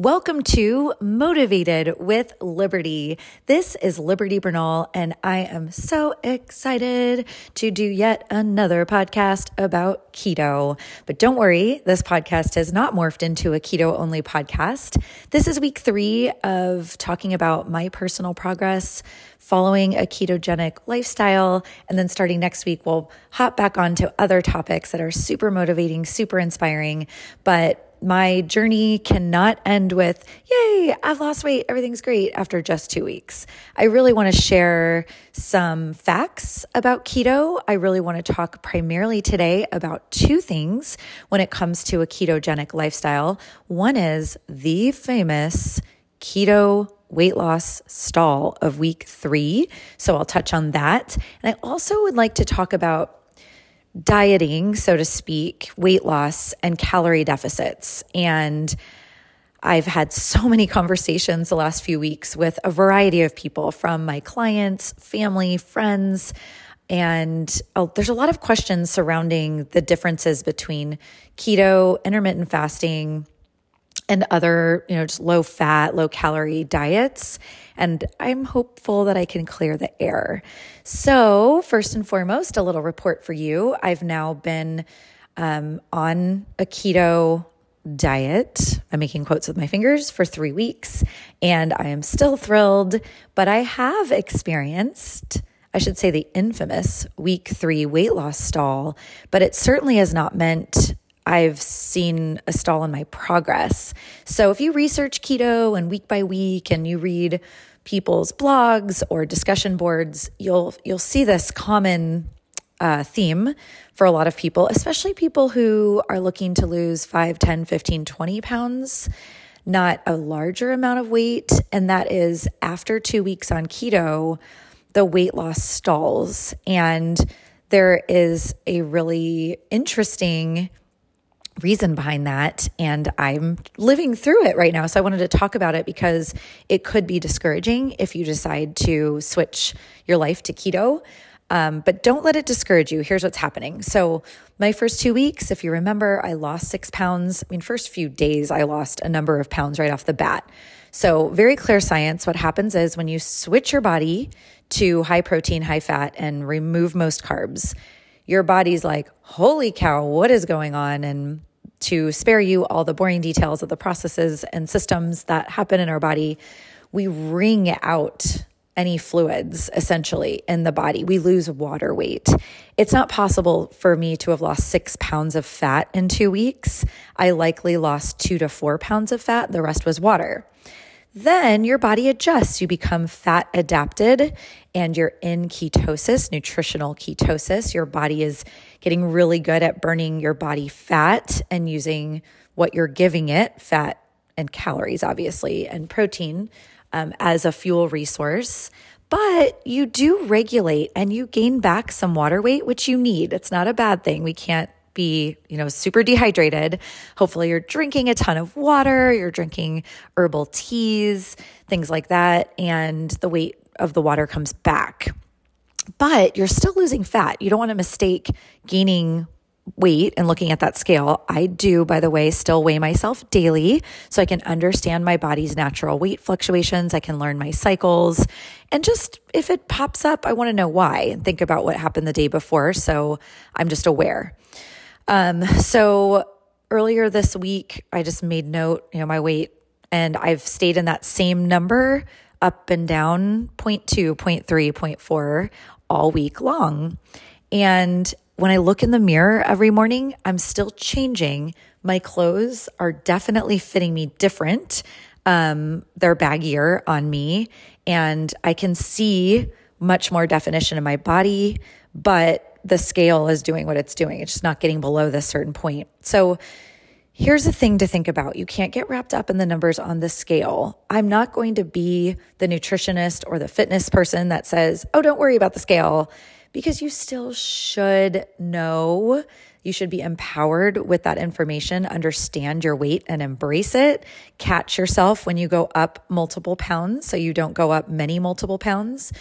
Welcome to Motivated with Liberty. This is Liberty Bernal, and I am so excited to do yet another podcast about keto. But don't worry, this podcast has not morphed into a keto only podcast. This is week three of talking about my personal progress following a ketogenic lifestyle. And then starting next week, we'll hop back onto other topics that are super motivating, super inspiring, but my journey cannot end with, yay, I've lost weight, everything's great after just two weeks. I really want to share some facts about keto. I really want to talk primarily today about two things when it comes to a ketogenic lifestyle. One is the famous keto weight loss stall of week three. So I'll touch on that. And I also would like to talk about dieting, so to speak, weight loss, and calorie deficits. And I've had so many conversations the last few weeks with a variety of people from my clients, family, friends. And oh, there's a lot of questions surrounding the differences between keto, intermittent fasting, and other, you know, just low fat, low calorie diets. And I'm hopeful that I can clear the air. So, first and foremost, a little report for you. I've now been um, on a keto diet. I'm making quotes with my fingers for three weeks, and I am still thrilled. But I have experienced, I should say, the infamous week three weight loss stall, but it certainly has not meant I've seen a stall in my progress. So if you research keto and week by week and you read people's blogs or discussion boards, you'll you'll see this common uh, theme for a lot of people, especially people who are looking to lose 5, 10, 15, 20 pounds, not a larger amount of weight. And that is after two weeks on keto, the weight loss stalls. And there is a really interesting reason behind that. And I'm living through it right now. So I wanted to talk about it because it could be discouraging if you decide to switch your life to keto. Um, but don't let it discourage you. Here's what's happening. So, my first two weeks, if you remember, I lost six pounds. I mean, first few days, I lost a number of pounds right off the bat. So, very clear science. What happens is when you switch your body to high protein, high fat, and remove most carbs, your body's like, holy cow, what is going on? And to spare you all the boring details of the processes and systems that happen in our body, we wring out any fluids essentially in the body. We lose water weight. It's not possible for me to have lost six pounds of fat in two weeks. I likely lost two to four pounds of fat. The rest was water. Then your body adjusts. You become fat adapted and you're in ketosis, nutritional ketosis. Your body is getting really good at burning your body fat and using what you're giving it, fat and calories, obviously, and protein um, as a fuel resource. But you do regulate and you gain back some water weight, which you need. It's not a bad thing. We can't be, you know, super dehydrated. Hopefully you're drinking a ton of water, you're drinking herbal teas, things like that, and the weight of the water comes back. But you're still losing fat. You don't want to mistake gaining weight and looking at that scale. I do, by the way, still weigh myself daily so I can understand my body's natural weight fluctuations. I can learn my cycles. And just if it pops up, I want to know why and think about what happened the day before. So I'm just aware. Um, so earlier this week, I just made note, you know, my weight, and I've stayed in that same number up and down 0.2, 0.3, 0.4 all week long. And when I look in the mirror every morning, I'm still changing. My clothes are definitely fitting me different. Um, they're baggier on me, and I can see much more definition in my body, but the scale is doing what it's doing. It's just not getting below this certain point. So here's a thing to think about. You can't get wrapped up in the numbers on the scale. I'm not going to be the nutritionist or the fitness person that says, oh, don't worry about the scale, because you still should know. You should be empowered with that information, understand your weight and embrace it. Catch yourself when you go up multiple pounds so you don't go up many multiple pounds.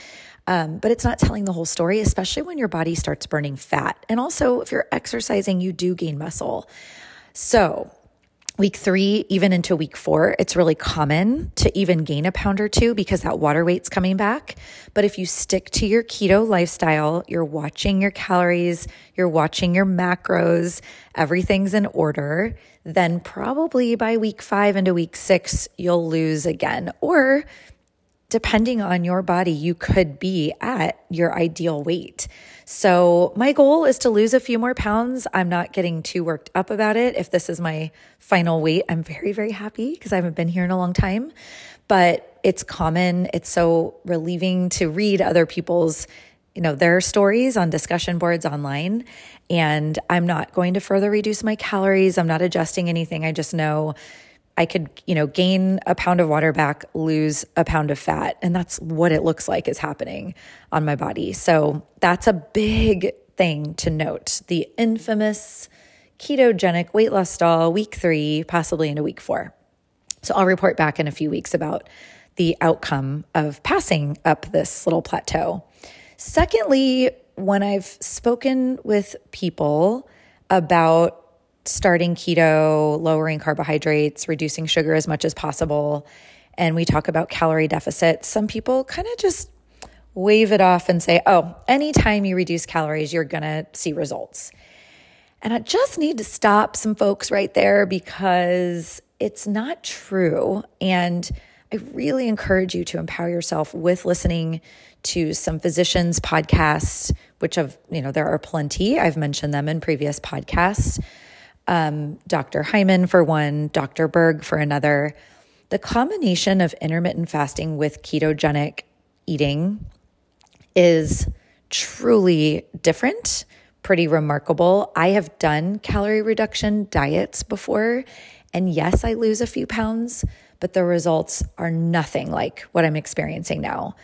Um, but it's not telling the whole story, especially when your body starts burning fat. And also, if you're exercising, you do gain muscle. So, Week three, even into week four, it's really common to even gain a pound or two because that water weight's coming back. But if you stick to your keto lifestyle, you're watching your calories, you're watching your macros, everything's in order, then probably by week five into week six, you'll lose again. Or depending on your body, you could be at your ideal weight. So, my goal is to lose a few more pounds. I'm not getting too worked up about it. If this is my final weight, I'm very, very happy because I haven't been here in a long time. But it's common, it's so relieving to read other people's you know their stories on discussion boards online and i'm not going to further reduce my calories i'm not adjusting anything i just know I could, you know, gain a pound of water back, lose a pound of fat. And that's what it looks like is happening on my body. So that's a big thing to note. The infamous ketogenic weight loss stall, week three, possibly into week four. So I'll report back in a few weeks about the outcome of passing up this little plateau. Secondly, when I've spoken with people about starting keto, lowering carbohydrates, reducing sugar as much as possible, and we talk about calorie deficit, some people kind of just wave it off and say, oh, anytime you reduce calories, you're going to see results. And I just need to stop some folks right there because it's not true. And I really encourage you to empower yourself with listening to some physicians' podcasts, which have, you know, there are plenty. I've mentioned them in previous podcasts um, Dr. Hyman for one, Dr. Berg for another. The combination of intermittent fasting with ketogenic eating is truly different, pretty remarkable. I have done calorie reduction diets before, and yes, I lose a few pounds, but the results are nothing like what I'm experiencing now.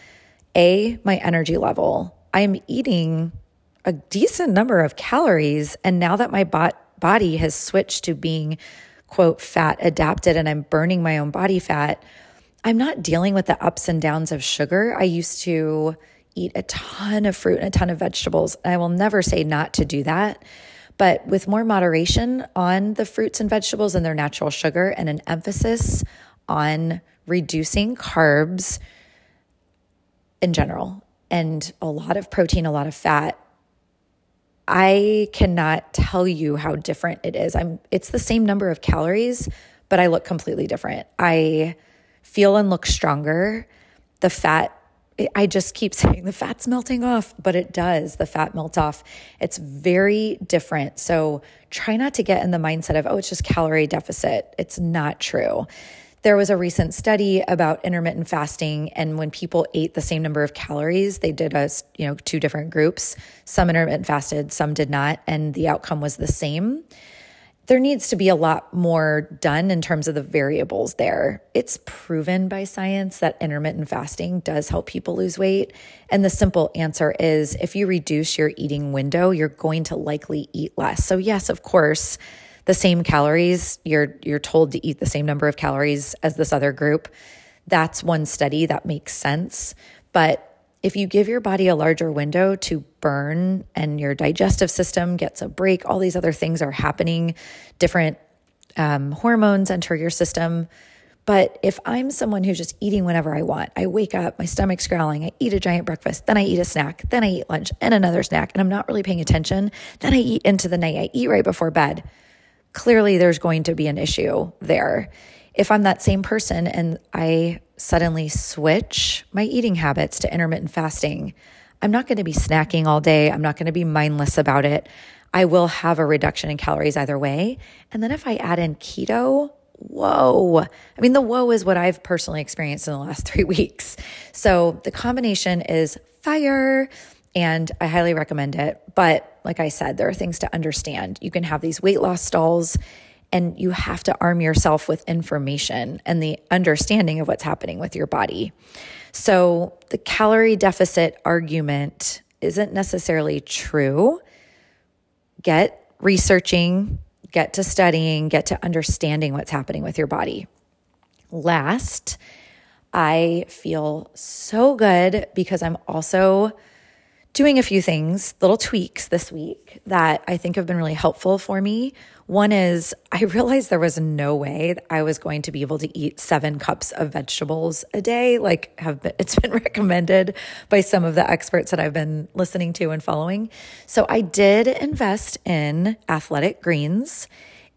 A, my energy level. I'm eating a decent number of calories, and now that my bot body has switched to being, quote, fat adapted and I'm burning my own body fat, I'm not dealing with the ups and downs of sugar. I used to eat a ton of fruit and a ton of vegetables. I will never say not to do that. But with more moderation on the fruits and vegetables and their natural sugar and an emphasis on reducing carbs in general and a lot of protein, a lot of fat, I cannot tell you how different it is. I'm it's the same number of calories, but I look completely different. I feel and look stronger. The fat I just keep saying the fat's melting off, but it does. The fat melts off. It's very different. So try not to get in the mindset of, oh, it's just calorie deficit. It's not true. There was a recent study about intermittent fasting, and when people ate the same number of calories, they did a you know two different groups. Some intermittent fasted, some did not, and the outcome was the same. There needs to be a lot more done in terms of the variables there. It's proven by science that intermittent fasting does help people lose weight. And the simple answer is if you reduce your eating window, you're going to likely eat less. So, yes, of course, the same calories. You're you're told to eat the same number of calories as this other group. That's one study that makes sense. But if you give your body a larger window to burn and your digestive system gets a break, all these other things are happening, different um, hormones enter your system. But if I'm someone who's just eating whenever I want, I wake up, my stomach's growling, I eat a giant breakfast, then I eat a snack, then I eat lunch and another snack, and I'm not really paying attention, then I eat into the night, I eat right before bed clearly there's going to be an issue there. If I'm that same person and I suddenly switch my eating habits to intermittent fasting, I'm not going to be snacking all day. I'm not going to be mindless about it. I will have a reduction in calories either way. And then if I add in keto, whoa. I mean, the whoa is what I've personally experienced in the last three weeks. So the combination is fire and I highly recommend it. But like I said, there are things to understand. You can have these weight loss stalls and you have to arm yourself with information and the understanding of what's happening with your body. So the calorie deficit argument isn't necessarily true. Get researching, get to studying, get to understanding what's happening with your body. Last, I feel so good because I'm also doing a few things, little tweaks this week that I think have been really helpful for me. One is I realized there was no way I was going to be able to eat seven cups of vegetables a day. Like have been, it's been recommended by some of the experts that I've been listening to and following. So I did invest in athletic greens.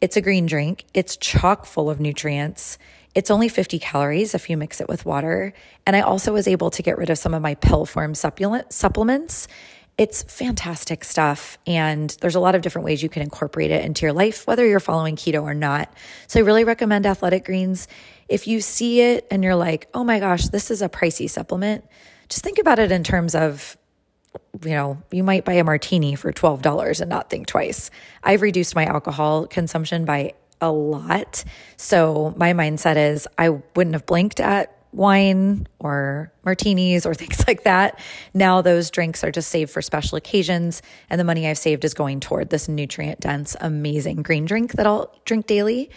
It's a green drink. It's chock full of nutrients. It's only 50 calories if you mix it with water. And I also was able to get rid of some of my pill form supplement, supplements. It's fantastic stuff. And there's a lot of different ways you can incorporate it into your life, whether you're following keto or not. So I really recommend Athletic Greens. If you see it and you're like, oh my gosh, this is a pricey supplement, just think about it in terms of you know, you might buy a martini for $12 and not think twice. I've reduced my alcohol consumption by a lot. So my mindset is I wouldn't have blinked at wine or martinis or things like that. Now those drinks are just saved for special occasions and the money I've saved is going toward this nutrient dense amazing green drink that I'll drink daily.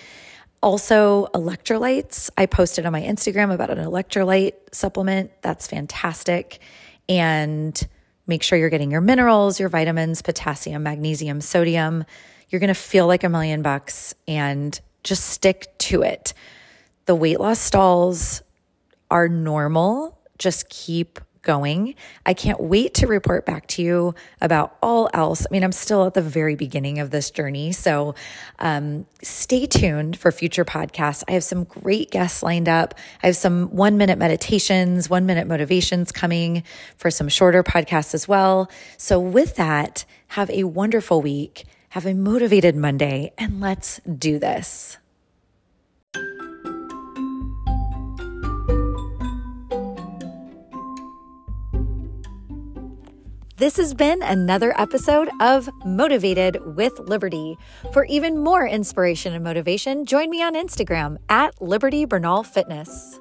Also, electrolytes. I posted on my Instagram about an electrolyte supplement. That's fantastic. And make sure you're getting your minerals, your vitamins, potassium, magnesium, sodium. You're going to feel like a million bucks and just stick to it. The weight loss stalls are normal. Just keep going. I can't wait to report back to you about all else. I mean, I'm still at the very beginning of this journey. So um, stay tuned for future podcasts. I have some great guests lined up. I have some one minute meditations, one minute motivations coming for some shorter podcasts as well. So, with that, have a wonderful week. Have a motivated Monday, and let's do this. This has been another episode of Motivated with Liberty. For even more inspiration and motivation, join me on Instagram at Liberty Bernal Fitness.